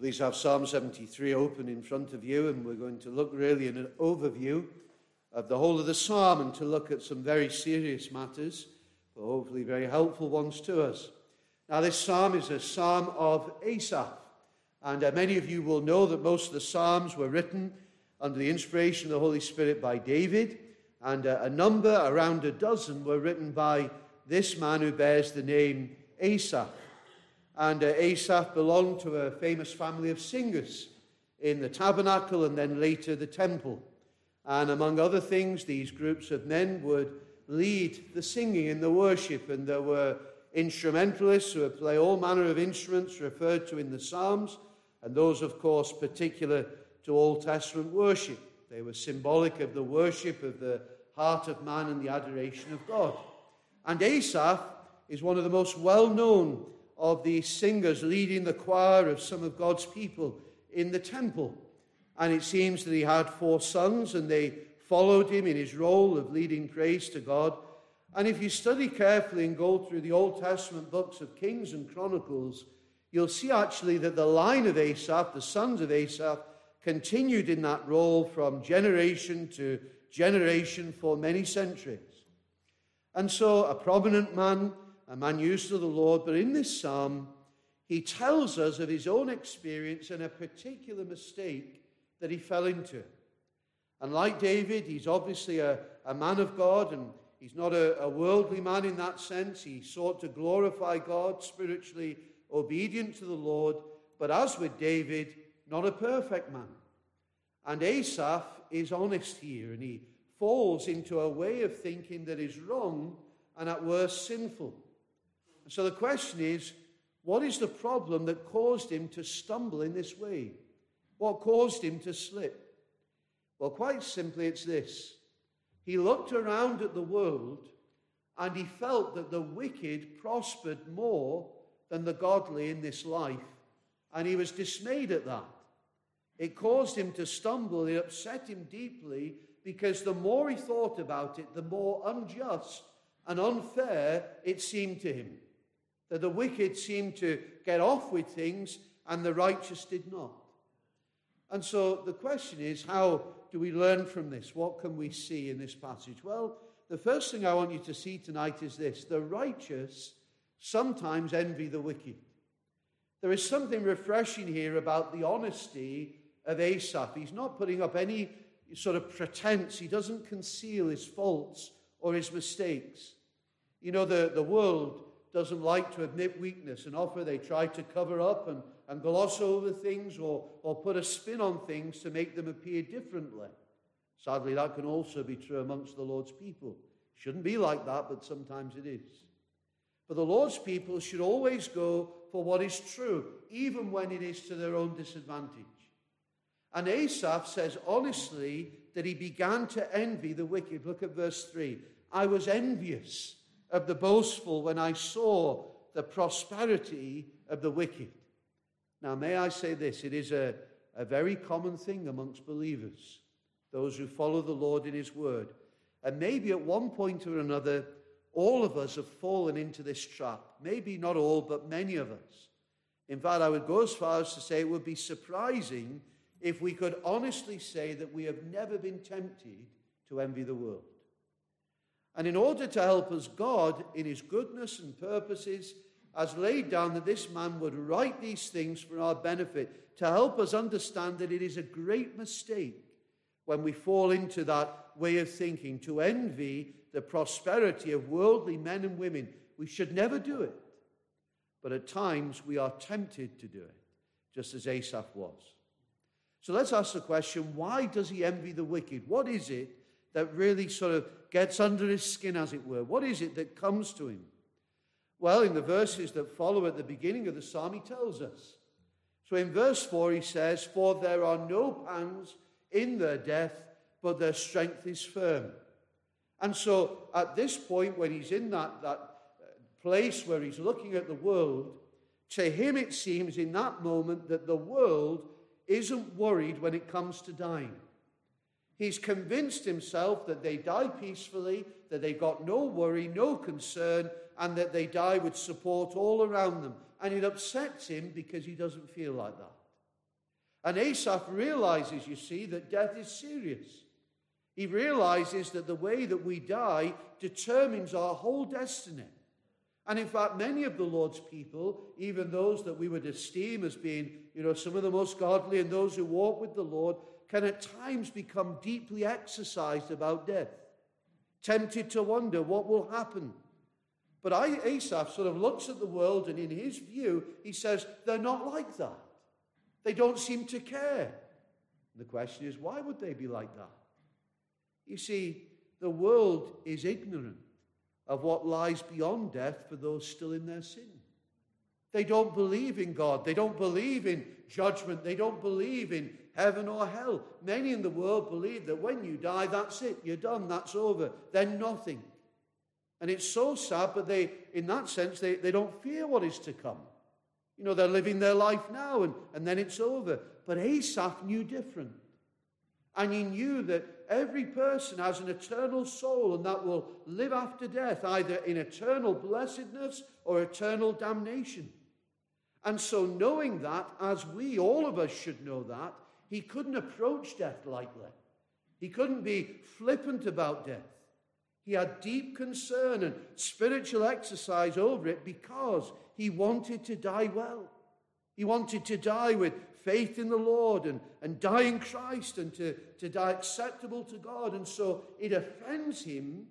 Please have Psalm 73 open in front of you, and we're going to look really in an overview of the whole of the psalm and to look at some very serious matters, but hopefully very helpful ones to us. Now, this psalm is a psalm of Asaph, and uh, many of you will know that most of the psalms were written under the inspiration of the Holy Spirit by David, and uh, a number, around a dozen, were written by this man who bears the name Asaph. And uh, Asaph belonged to a famous family of singers in the tabernacle and then later the temple. And among other things, these groups of men would lead the singing in the worship, and there were instrumentalists who would play all manner of instruments referred to in the Psalms, and those, of course, particular to Old Testament worship. They were symbolic of the worship of the heart of man and the adoration of God. And Asaph is one of the most well known of the singers leading the choir of some of God's people in the temple. And it seems that he had four sons, and they followed him in his role of leading praise to God. And if you study carefully and go through the Old Testament books of Kings and Chronicles, you'll see actually that the line of Asaph, the sons of Asaph, continued in that role from generation to generation for many centuries. And so, a prominent man a man used to the Lord, but in this psalm, he tells us of his own experience and a particular mistake that he fell into. And like David, he's obviously a, a man of God, and he's not a, a worldly man in that sense. He sought to glorify God, spiritually obedient to the Lord, but as with David, not a perfect man. And Asaph is honest here, and he falls into a way of thinking that is wrong and at worst sinful. So the question is what is the problem that caused him to stumble in this way? What caused him to slip? Well, quite simply, it's this. He looked around at the world and he felt that the wicked prospered more than the godly in this life, and he was dismayed at that. It caused him to stumble, it upset him deeply because the more he thought about it, the more unjust and unfair it seemed to him that the wicked seemed to get off with things and the righteous did not. And so the question is how do we learn from this? What can we see in this passage? Well, the first thing I want you to see tonight is this the righteous sometimes envy the wicked. There is something refreshing here about the honesty of Asaph. He's not putting up any sort of pretense, he doesn't conceal his faults or his mistakes. You know, the, the world doesn't like to admit weakness, and often they try to cover up and, and gloss over things or, or put a spin on things to make them appear differently. Sadly, that can also be true amongst the Lord's people. Shouldn't be like that, but sometimes it is. But the Lord's people should always go for what is true, even when it is to their own disadvantage. And Asaph says honestly that he began to envy the wicked. Look at verse 3. I was envious of the boastful when I saw the prosperity of the wicked. Now, may I say this? It is a, a very common thing amongst believers, those who follow the Lord in His word. And maybe at one point or another, all of us have fallen into this trap. Maybe not all, but many of us. In fact, I would go as far as to say it would be surprising if we could honestly say that we have never been tempted to envy the world. And in order to help us, God, in his goodness and purposes, has laid down that this man would write these things for our benefit, to help us understand that it is a great mistake when we fall into that way of thinking, to envy the prosperity of worldly men and women. We should never do it. But at times we are tempted to do it, just as Asaph was. So let's ask the question why does he envy the wicked? What is it that really sort of gets under his skin, as it were? What is it that comes to him? Well, in the verses that follow at the beginning of the psalm, he tells us. So in verse 4, he says, For there are no pangs in their death, but their strength is firm. And so at this point, when he's in that, that uh, place where he's looking at the world, to him it seems in that moment that the world isn't worried when it comes to dying. He's convinced himself that they die peacefully, that they've got no worry, no concern, and that they die with support all around them. And it upsets him because he doesn't feel like that. And Asaph realizes, you see, that death is serious. He realizes that the way that we die determines our whole destiny. And in fact, many of the Lord's people, even those that we would esteem as being, you know, some of the most godly and those who walk with the Lord, can at times become deeply exercised about death, tempted to wonder what will happen. But Asaph sort of looks at the world, and in his view, he says, they're not like that. They don't seem to care. The question is, why would they be like that? You see, the world is ignorant of what lies beyond death for those still in their sin. They don't believe in God. They don't believe in judgment. They don't believe in heaven or hell. Many in the world believe that when you die, that's it. You're done. That's over. Then nothing. And it's so sad, but they, in that sense, they, they don't fear what is to come. You know, they're living their life now and, and then it's over. But Asaph knew different. And he knew that every person has an eternal soul and that will live after death, either in eternal blessedness or eternal damnation. And so, knowing that, as we, all of us, should know that, he couldn't approach death lightly. He couldn't be flippant about death. He had deep concern and spiritual exercise over it because he wanted to die well. He wanted to die with faith in the Lord and, and die in Christ and to, to die acceptable to God. And so it offends him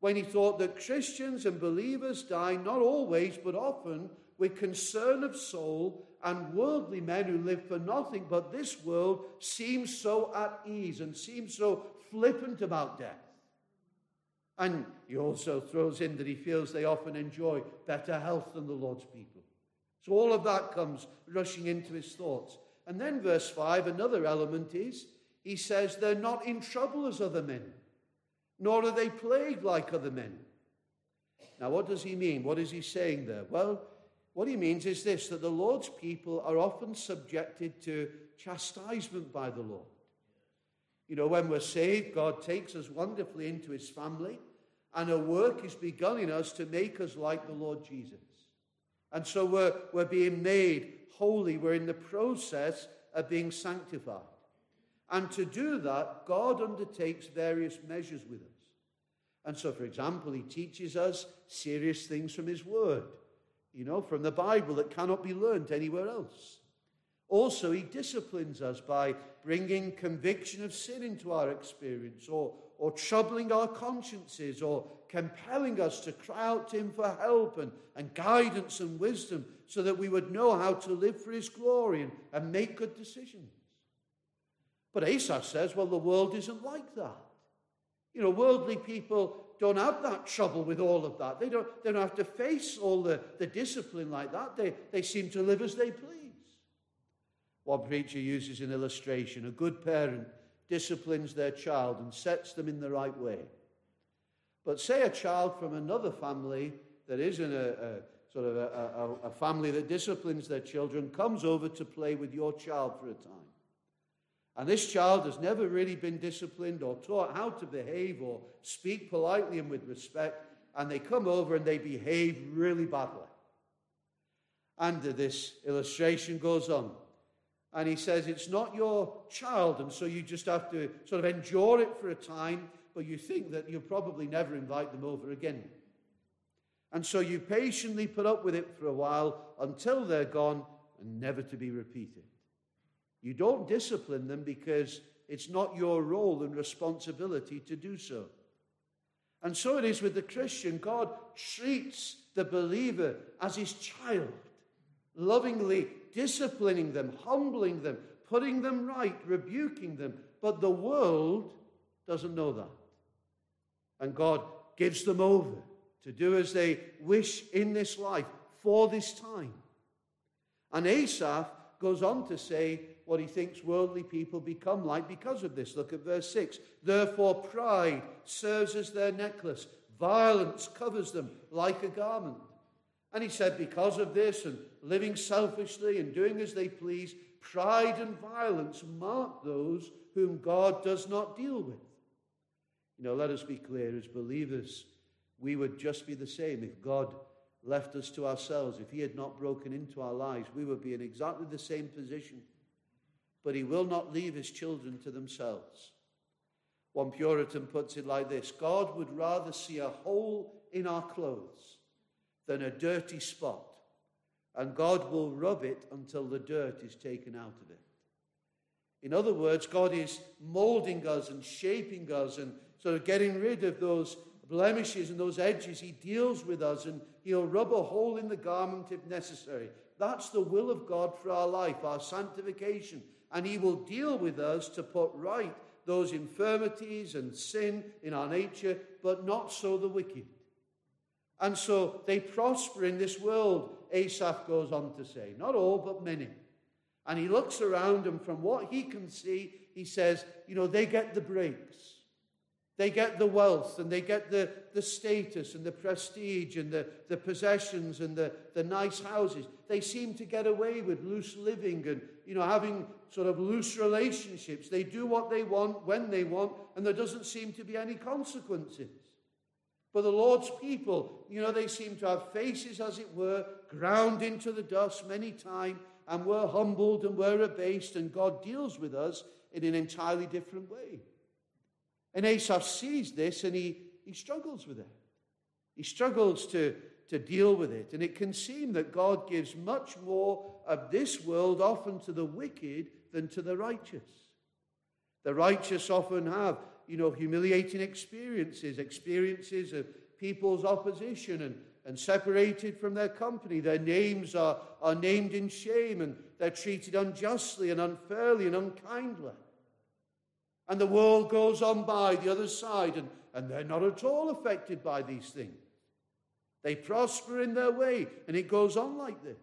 when he thought that Christians and believers die not always, but often with concern of soul and worldly men who live for nothing but this world seem so at ease and seem so flippant about death. And he also throws in that he feels they often enjoy better health than the Lord's people. So all of that comes rushing into his thoughts. And then, verse 5, another element is he says they're not in trouble as other men, nor are they plagued like other men. Now, what does he mean? What is he saying there? Well, what he means is this that the Lord's people are often subjected to chastisement by the Lord. You know, when we're saved, God takes us wonderfully into his family, and a work is begun in us to make us like the Lord Jesus. And so we're, we're being made holy. We're in the process of being sanctified. And to do that, God undertakes various measures with us. And so, for example, he teaches us serious things from his word you know, from the Bible that cannot be learned anywhere else. Also, he disciplines us by bringing conviction of sin into our experience or, or troubling our consciences or compelling us to cry out to him for help and, and guidance and wisdom so that we would know how to live for his glory and, and make good decisions. But Asaph says, well, the world isn't like that. You know, worldly people don't have that trouble with all of that. They don't, they don't have to face all the, the discipline like that. They, they seem to live as they please. One preacher uses an illustration. A good parent disciplines their child and sets them in the right way. But say a child from another family that isn't a, a sort of a, a, a family that disciplines their children comes over to play with your child for a time. And this child has never really been disciplined or taught how to behave or speak politely and with respect. And they come over and they behave really badly. And this illustration goes on. And he says, It's not your child, and so you just have to sort of endure it for a time, but you think that you'll probably never invite them over again. And so you patiently put up with it for a while until they're gone and never to be repeated. You don't discipline them because it's not your role and responsibility to do so. And so it is with the Christian. God treats the believer as his child, lovingly disciplining them, humbling them, putting them right, rebuking them. But the world doesn't know that. And God gives them over to do as they wish in this life for this time. And Asaph goes on to say, what he thinks worldly people become like because of this. Look at verse 6. Therefore, pride serves as their necklace, violence covers them like a garment. And he said, because of this and living selfishly and doing as they please, pride and violence mark those whom God does not deal with. You know, let us be clear as believers, we would just be the same if God left us to ourselves. If He had not broken into our lives, we would be in exactly the same position. But he will not leave his children to themselves. One Puritan puts it like this God would rather see a hole in our clothes than a dirty spot, and God will rub it until the dirt is taken out of it. In other words, God is molding us and shaping us and sort of getting rid of those blemishes and those edges. He deals with us and He'll rub a hole in the garment if necessary. That's the will of God for our life, our sanctification. And He will deal with us to put right those infirmities and sin in our nature, but not so the wicked. And so they prosper in this world, Asaph goes on to say. Not all, but many. And he looks around, and from what he can see, he says, you know, they get the breaks. They get the wealth and they get the, the status and the prestige and the, the possessions and the, the nice houses. They seem to get away with loose living and, you know, having sort of loose relationships. They do what they want when they want, and there doesn't seem to be any consequences. But the Lord's people, you know, they seem to have faces, as it were, ground into the dust many times, and we're humbled and we're abased, and God deals with us in an entirely different way. And Asaph sees this and he, he struggles with it. He struggles to, to deal with it. And it can seem that God gives much more of this world often to the wicked than to the righteous. The righteous often have, you know, humiliating experiences, experiences of people's opposition and, and separated from their company. Their names are, are named in shame and they're treated unjustly and unfairly and unkindly. And the world goes on by the other side, and, and they're not at all affected by these things. They prosper in their way, and it goes on like this.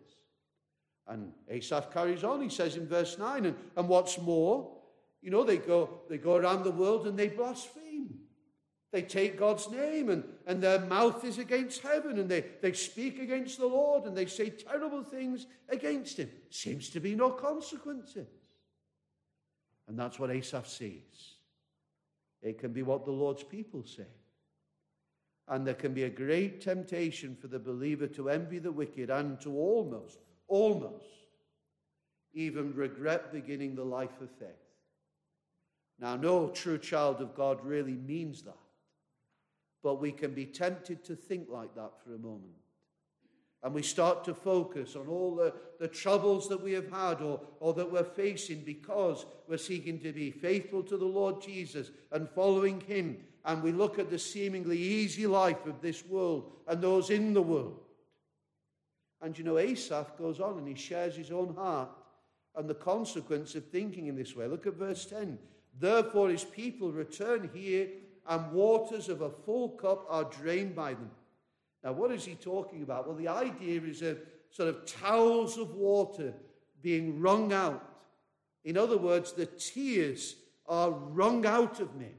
And Asaph carries on. He says in verse 9, and, and what's more, you know, they go, they go around the world and they blaspheme. They take God's name and, and their mouth is against heaven and they, they speak against the Lord and they say terrible things against him. Seems to be no consequences. And that's what Asaph sees. It can be what the Lord's people say. And there can be a great temptation for the believer to envy the wicked and to almost, almost, even regret beginning the life of faith. Now, no true child of God really means that. But we can be tempted to think like that for a moment and we start to focus on all the, the troubles that we have had or, or that we're facing because we're seeking to be faithful to the Lord Jesus and following Him, and we look at the seemingly easy life of this world and those in the world. And you know, Asaph goes on and he shares his own heart and the consequence of thinking in this way. Look at verse 10. Therefore, his people return here, and waters of a full cup are drained by them. Now, what is he talking about? Well, the idea is of sort of towels of water being wrung out. In other words, the tears are wrung out of me.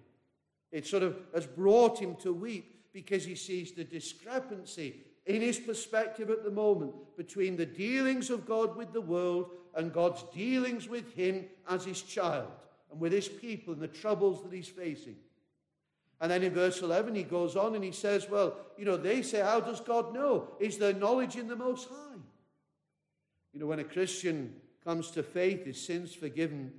It sort of has brought him to weep because he sees the discrepancy in his perspective at the moment between the dealings of God with the world and God's dealings with him as his child and with his people and the troubles that he's facing. And then in verse 11, he goes on and he says, Well, you know, they say, How does God know? Is there knowledge in the Most High? You know, when a Christian comes to faith, his sins forgiven,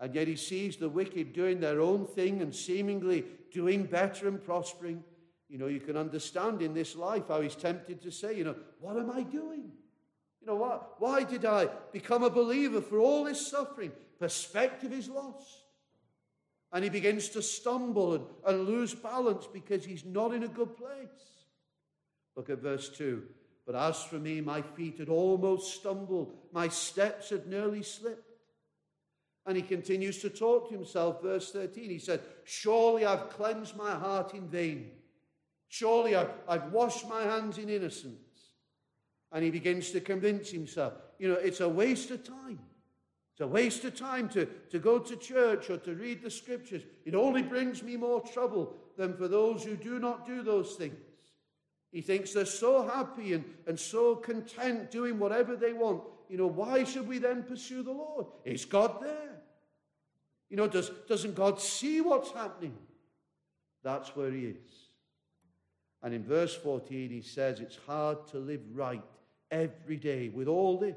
and yet he sees the wicked doing their own thing and seemingly doing better and prospering, you know, you can understand in this life how he's tempted to say, You know, what am I doing? You know, what, why did I become a believer for all this suffering? Perspective is lost. And he begins to stumble and, and lose balance because he's not in a good place. Look at verse 2. But as for me, my feet had almost stumbled, my steps had nearly slipped. And he continues to talk to himself, verse 13. He said, Surely I've cleansed my heart in vain. Surely I've, I've washed my hands in innocence. And he begins to convince himself, you know, it's a waste of time. It's a waste of time to, to go to church or to read the scriptures. It only brings me more trouble than for those who do not do those things. He thinks they're so happy and, and so content doing whatever they want. You know, why should we then pursue the Lord? Is God there? You know, does, doesn't God see what's happening? That's where he is. And in verse 14, he says it's hard to live right every day with all this.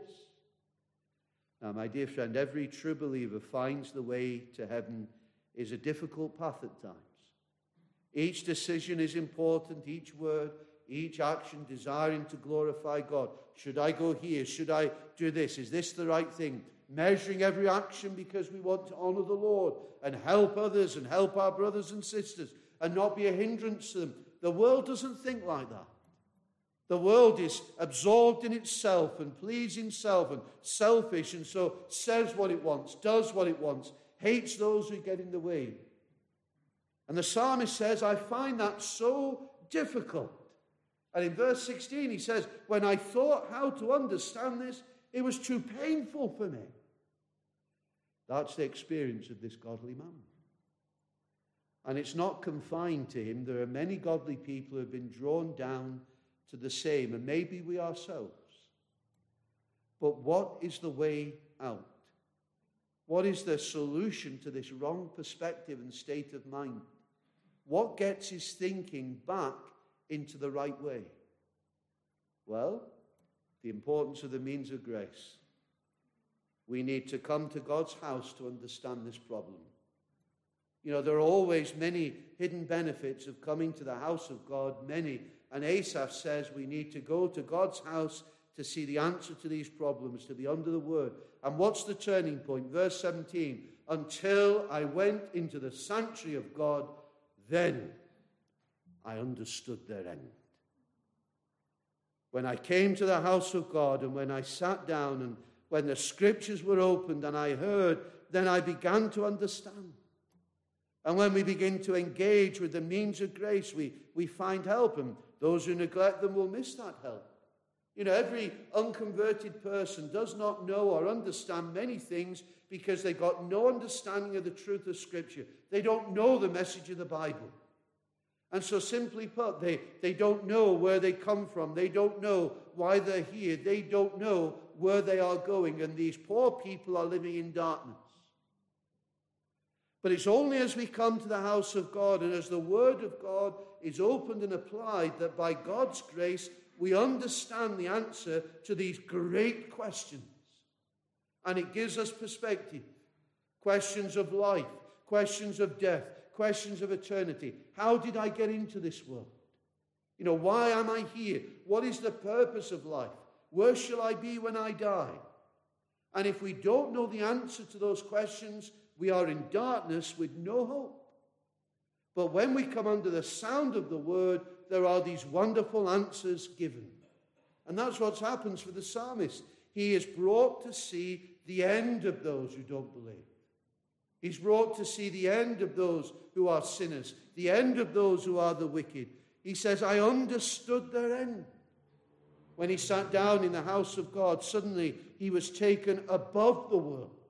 Now, my dear friend, every true believer finds the way to heaven is a difficult path at times. Each decision is important, each word, each action desiring to glorify God. Should I go here? Should I do this? Is this the right thing? Measuring every action because we want to honor the Lord and help others and help our brothers and sisters and not be a hindrance to them. The world doesn't think like that. The world is absorbed in itself and pleasing self and selfish, and so says what it wants, does what it wants, hates those who get in the way. And the psalmist says, I find that so difficult. And in verse 16, he says, When I thought how to understand this, it was too painful for me. That's the experience of this godly man. And it's not confined to him. There are many godly people who have been drawn down to the same, and maybe we ourselves. But what is the way out? What is the solution to this wrong perspective and state of mind? What gets his thinking back into the right way? Well, the importance of the means of grace. We need to come to God's house to understand this problem. You know, there are always many hidden benefits of coming to the house of God, many. And Asaph says we need to go to God's house to see the answer to these problems, to be under the word. And what's the turning point? Verse 17 Until I went into the sanctuary of God then I understood their end. When I came to the house of God and when I sat down and when the scriptures were opened and I heard, then I began to understand. And when we begin to engage with the means of grace, we, we find help, and those who neglect them will miss that help. You know, every unconverted person does not know or understand many things because they got no understanding of the truth of Scripture. They don't know the message of the Bible. And so, simply put, they, they don't know where they come from. They don't know why they're here. They don't know where they are going. And these poor people are living in darkness. But it's only as we come to the house of God and as the Word of God is opened and applied that by God's grace we understand the answer to these great questions. And it gives us perspective. Questions of life, questions of death, questions of eternity. How did I get into this world? You know, why am I here? What is the purpose of life? Where shall I be when I die? And if we don't know the answer to those questions, we are in darkness with no hope. But when we come under the sound of the word, there are these wonderful answers given. And that's what happens for the psalmist. He is brought to see the end of those who don't believe. He's brought to see the end of those who are sinners, the end of those who are the wicked. He says, I understood their end. When he sat down in the house of God, suddenly he was taken above the world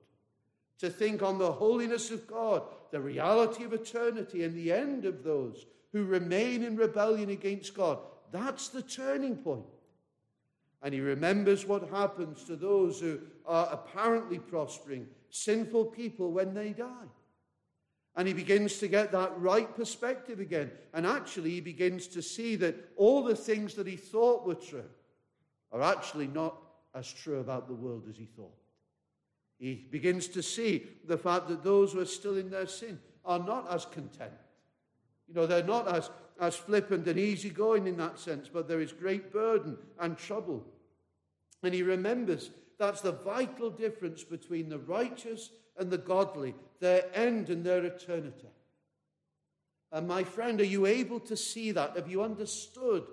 to think on the holiness of God, the reality of eternity, and the end of those who remain in rebellion against God. That's the turning point. And he remembers what happens to those who are apparently prospering, sinful people, when they die. And he begins to get that right perspective again. And actually, he begins to see that all the things that he thought were true are actually not as true about the world as he thought. He begins to see the fact that those who are still in their sin are not as content. You know, they're not as, as flippant and easygoing in that sense, but there is great burden and trouble. And he remembers that's the vital difference between the righteous and the godly, their end and their eternity. And my friend, are you able to see that? Have you understood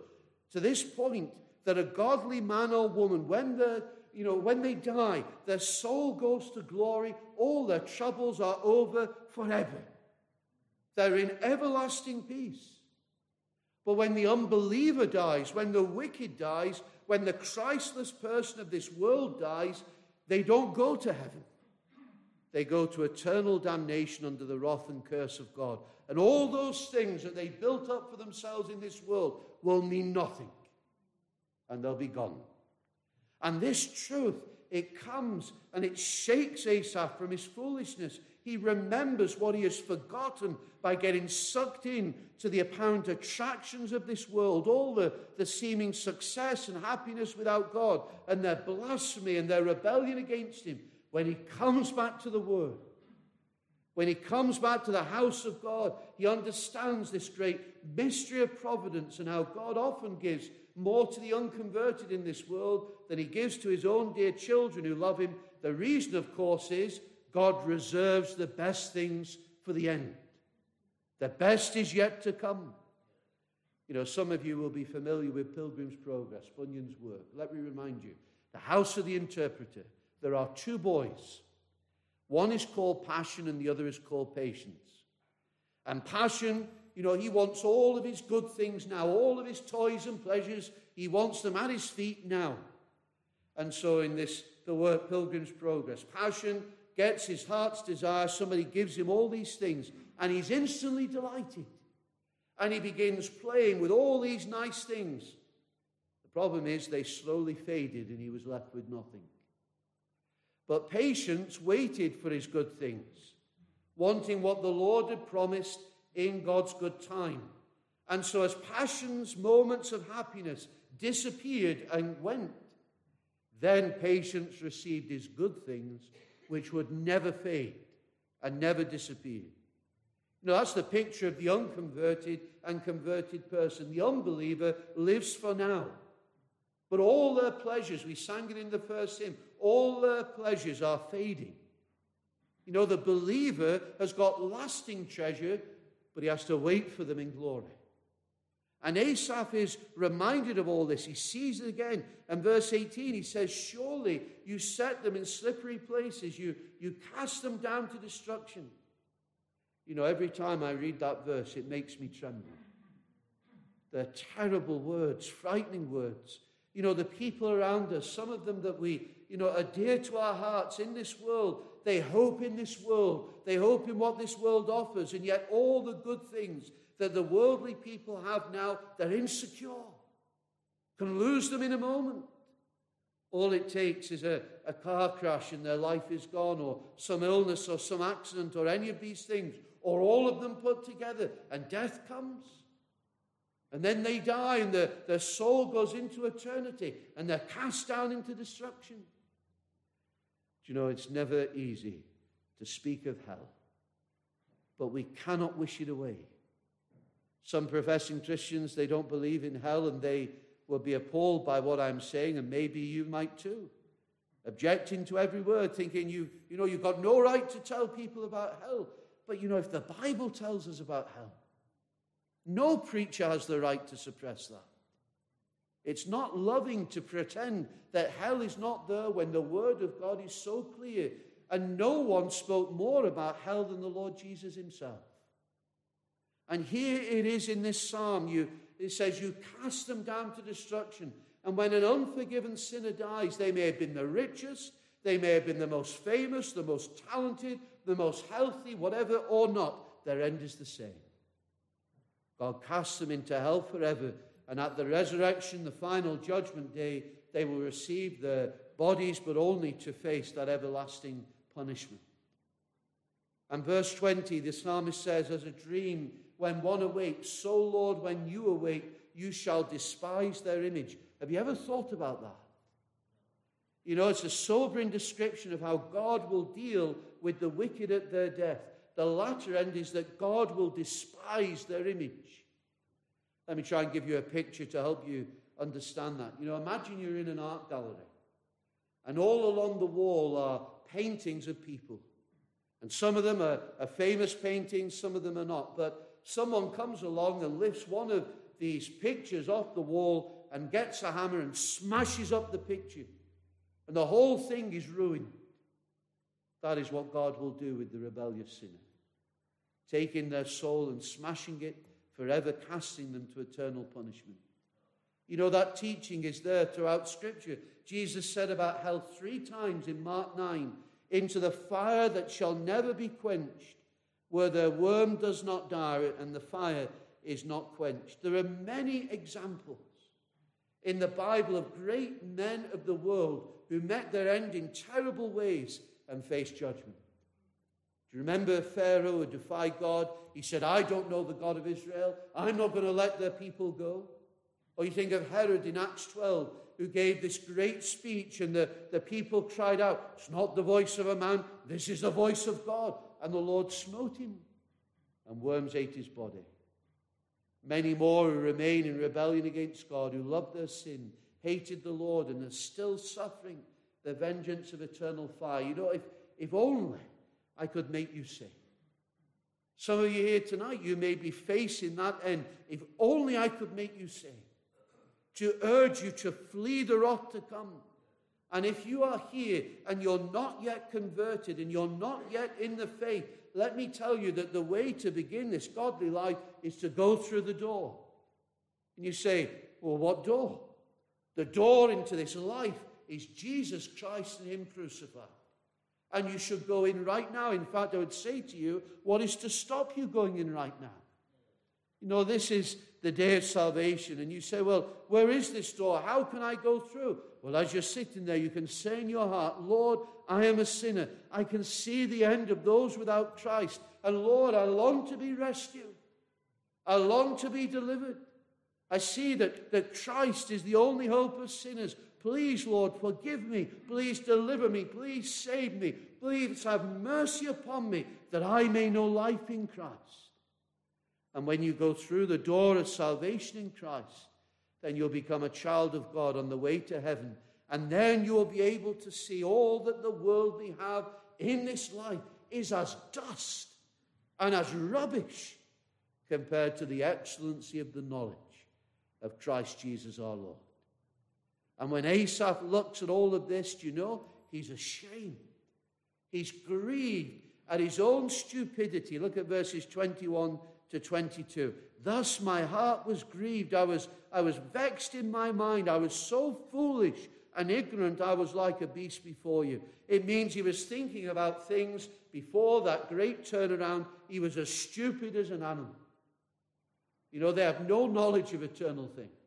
to this point that a godly man or woman, when they you know, when they die, their soul goes to glory, all their troubles are over forever. They're in everlasting peace. But when the unbeliever dies, when the wicked dies, when the Christless person of this world dies, they don't go to heaven. They go to eternal damnation under the wrath and curse of God. And all those things that they built up for themselves in this world will mean nothing. And they'll be gone. And this truth, it comes and it shakes Asaph from his foolishness. He remembers what he has forgotten by getting sucked in to the apparent attractions of this world, all the, the seeming success and happiness without God, and their blasphemy and their rebellion against him. when he comes back to the Word, when he comes back to the house of God, he understands this great mystery of providence and how God often gives more to the unconverted in this world than he gives to his own dear children who love him. The reason, of course, is God reserves the best things for the end. The best is yet to come. You know, some of you will be familiar with Pilgrim's Progress, Bunyan's work. Let me remind you the house of the interpreter, there are two boys. One is called passion and the other is called patience. And passion, you know, he wants all of his good things now, all of his toys and pleasures, he wants them at his feet now. And so in this, the work Pilgrim's Progress, passion gets his heart's desire, somebody gives him all these things, and he's instantly delighted. And he begins playing with all these nice things. The problem is they slowly faded and he was left with nothing. But patience waited for his good things, wanting what the Lord had promised in God's good time. And so, as passion's moments of happiness disappeared and went, then patience received his good things, which would never fade and never disappear. Know, that's the picture of the unconverted and converted person. The unbeliever lives for now. But all their pleasures, we sang it in the first hymn, all their pleasures are fading. You know, the believer has got lasting treasure, but he has to wait for them in glory. And Asaph is reminded of all this. He sees it again. And verse 18, he says, Surely you set them in slippery places, you, you cast them down to destruction. You know, every time I read that verse, it makes me tremble. They're terrible words, frightening words. You know, the people around us, some of them that we, you know, are dear to our hearts in this world, they hope in this world. They hope in what this world offers. And yet, all the good things that the worldly people have now, they're insecure. Can lose them in a moment. All it takes is a, a car crash and their life is gone, or some illness, or some accident, or any of these things or all of them put together, and death comes. And then they die, and the, their soul goes into eternity, and they're cast down into destruction. You know, it's never easy to speak of hell, but we cannot wish it away. Some professing Christians, they don't believe in hell, and they will be appalled by what I'm saying, and maybe you might too. Objecting to every word, thinking you, you know, you've got no right to tell people about hell. But you know, if the Bible tells us about hell, no preacher has the right to suppress that. It's not loving to pretend that hell is not there when the Word of God is so clear. And no one spoke more about hell than the Lord Jesus himself. And here it is in this psalm. You, it says, You cast them down to destruction. And when an unforgiven sinner dies, they may have been the richest, they may have been the most famous, the most talented, the most healthy, whatever or not, their end is the same. God casts them into hell forever, and at the resurrection, the final judgment day, they will receive their bodies, but only to face that everlasting punishment. And verse 20, the psalmist says, As a dream, when one awakes, so, Lord, when you awake, you shall despise their image. Have you ever thought about that? You know, it's a sobering description of how God will deal with the wicked at their death. The latter end is that God will despise their image. Let me try and give you a picture to help you understand that. You know, imagine you're in an art gallery, and all along the wall are paintings of people. And some of them are, are famous paintings, some of them are not. But someone comes along and lifts one of these pictures off the wall and gets a hammer and smashes up the picture. And the whole thing is ruined. That is what God will do with the rebellious sinner. Taking their soul and smashing it, forever casting them to eternal punishment. You know, that teaching is there throughout Scripture. Jesus said about hell three times in Mark 9 into the fire that shall never be quenched, where the worm does not die and the fire is not quenched. There are many examples in the Bible of great men of the world who met their end in terrible ways and face judgment. Do you remember Pharaoh who defied God? He said, I don't know the God of Israel. I'm not going to let their people go. Or you think of Herod in Acts 12. who gave this great speech, and the, the people cried out, It's not the voice of a man, this is the voice of God. And the Lord smote him, and worms ate his body. Many more who remain in rebellion against God, who love their sin, hated the Lord, and are still suffering the vengeance of eternal fire. You know, if, if only I could make you say. Some of you here tonight, you may be facing that end. If only I could make you say, to urge you to flee the wrath to come. And if you are here and you're not yet converted and you're not yet in the faith, let me tell you that the way to begin this godly life is to go through the door. And you say, Well, what door? The door into this life is Jesus Christ and Him crucified. And you should go in right now. In fact, I would say to you, what is to stop you going in right now? You know, this is the day of salvation. And you say, Well, where is this door? How can I go through? Well, as you're sitting there, you can say in your heart, Lord, I am a sinner. I can see the end of those without Christ. And Lord, I long to be rescued. I long to be delivered. I see that, that Christ is the only hope of sinners. Please, Lord, forgive me. Please deliver me. Please save me. Please have mercy upon me that I may know life in Christ. And when you go through the door of salvation in Christ, then you'll become a child of God on the way to heaven. And then you will be able to see all that the world we have in this life is as dust and as rubbish compared to the excellency of the knowledge of Christ Jesus our Lord. And when Asaph looks at all of this, do you know? He's ashamed. He's grieved at his own stupidity. Look at verses 21 to 22. Thus my heart was grieved. I was, I was vexed in my mind. I was so foolish and ignorant, I was like a beast before you. It means he was thinking about things before that great turnaround. He was as stupid as an animal. You know, they have no knowledge of eternal things.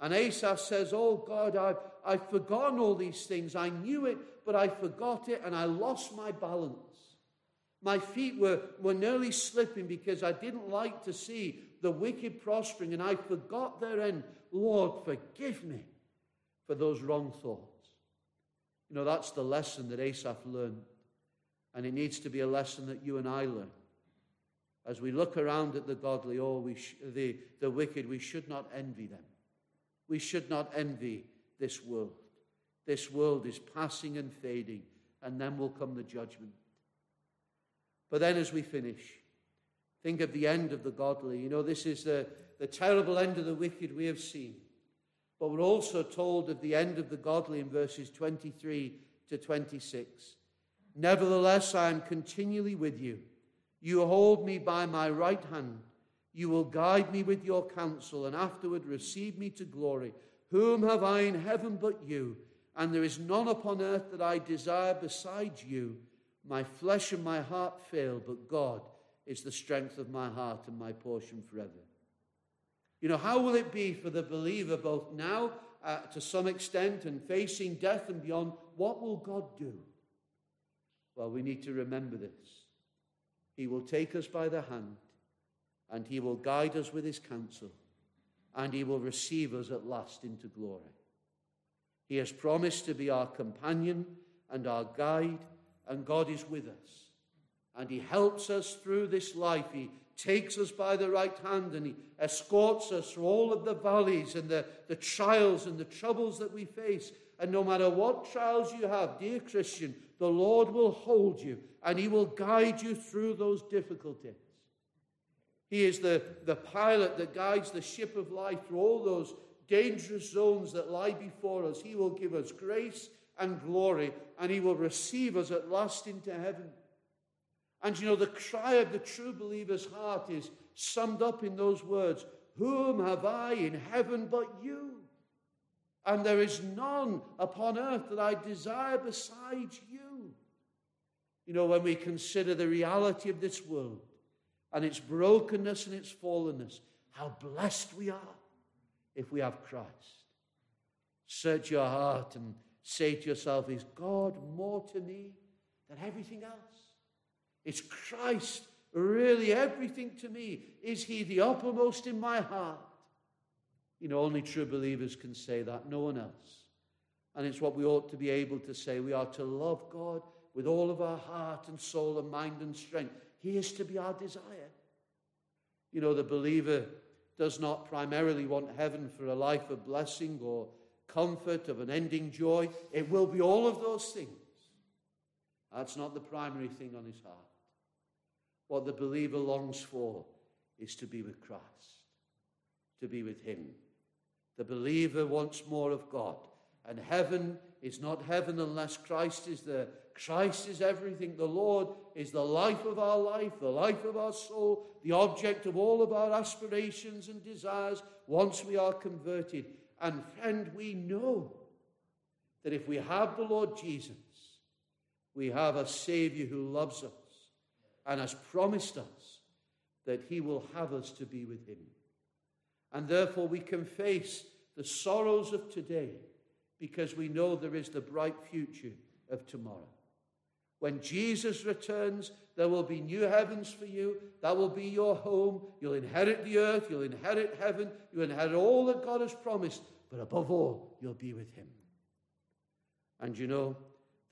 And Asaph says, Oh God, I've, I've forgotten all these things. I knew it, but I forgot it, and I lost my balance. My feet were, were nearly slipping because I didn't like to see the wicked prospering, and I forgot their end. Lord, forgive me for those wrong thoughts. You know, that's the lesson that Asaph learned. And it needs to be a lesson that you and I learn. As we look around at the godly or oh, we sh- the, the wicked, we should not envy them. We should not envy this world. This world is passing and fading, and then will come the judgment. But then, as we finish, think of the end of the godly. You know, this is the, the terrible end of the wicked we have seen. But we're also told of the end of the godly in verses 23 to 26. Nevertheless, I am continually with you. You hold me by my right hand. You will guide me with your counsel, and afterward receive me to glory. Whom have I in heaven but you? And there is none upon earth that I desire besides you. My flesh and my heart fail, but God is the strength of my heart and my portion forever. You know, how will it be for the believer both now, uh, to some extent, and facing death and beyond? What will God do? Well, we need to remember this. He will take us by the hand, and He will guide us with His counsel, and He will receive us at last into glory. He has promised to be our companion and our guide and God is with us. And He helps us through this life. He takes us by the right hand and He escorts us through all of the valleys and the, the trials and the troubles that we face. And no matter what trials you have, dear Christian, the Lord will hold you and He will guide you through those difficulties. He is the, the pilot that guides the ship of life through all those dangerous zones that lie before us. He will give us grace and glory, and he will receive us at last into heaven. And you know, the cry of the true believer's heart is summed up in those words Whom have I in heaven but you? And there is none upon earth that I desire besides you. You know, when we consider the reality of this world and its brokenness and its fallenness, how blessed we are if we have Christ. Search your heart and say to yourself, Is God more to me than everything else? Is Christ really everything to me? Is He the uppermost in my heart? You know, only true believers can say that, no one else. And it's what we ought to be able to say. We are to love God with all of our heart and soul and mind and strength. He is to be our desire. You know, the believer does not primarily want heaven for a life of blessing or comfort, of unending joy. It will be all of those things. That's not the primary thing on his heart. What the believer longs for is to be with Christ, to be with Him. The believer wants more of God. And heaven is not heaven unless Christ is there. Christ is everything. The Lord is the life of our life, the life of our soul, the object of all of our aspirations and desires once we are converted. And friend, we know that if we have the Lord Jesus, we have a Savior who loves us and has promised us that He will have us to be with Him. And therefore, we can face the sorrows of today because we know there is the bright future of tomorrow. When Jesus returns, there will be new heavens for you. That will be your home. You'll inherit the earth. You'll inherit heaven. You'll inherit all that God has promised. But above all, you'll be with Him. And you know,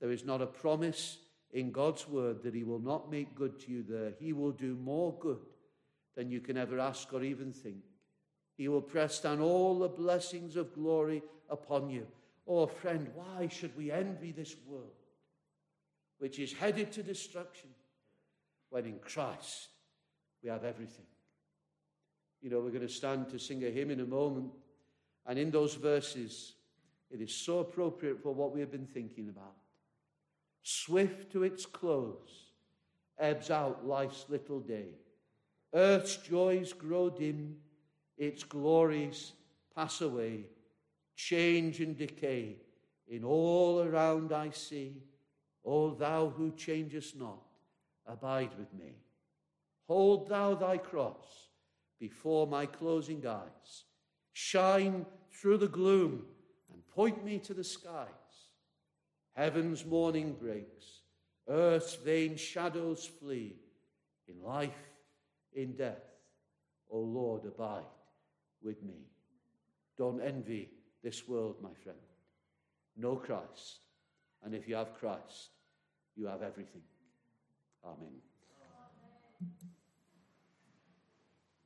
there is not a promise in God's word that He will not make good to you there. He will do more good than you can ever ask or even think. He will press down all the blessings of glory upon you. Oh, friend, why should we envy this world, which is headed to destruction, when in Christ we have everything? You know, we're going to stand to sing a hymn in a moment, and in those verses, it is so appropriate for what we have been thinking about. Swift to its close, ebbs out life's little day. Earth's joys grow dim, its glories pass away change and decay in all around I see. O thou who changest not, abide with me. Hold thou thy cross before my closing eyes. Shine through the gloom and point me to the skies. Heaven's morning breaks, earth's vain shadows flee. In life, in death, O Lord, abide with me. Don't envy this world, my friend. Know Christ. And if you have Christ, you have everything. Amen.